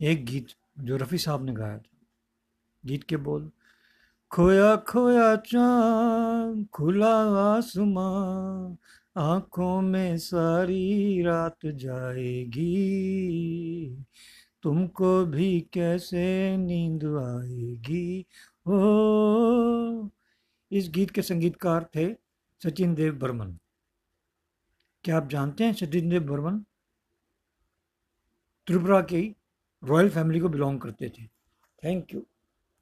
एक गीत जो रफ़ी साहब ने गाया था। गीत के बोल, खोया खोया चाँद, खुला आसमां, आँखों में सारी रात जाएगी। तुमको भी कैसे नींद आएगी? हो इस गीत के संगीतकार थे सचिन देव बर्मन। क्या आप जानते हैं सचिन देव बर्मन? त्रिपुरा की रॉयल फैमिली को बिलोंग करते थे। Thank you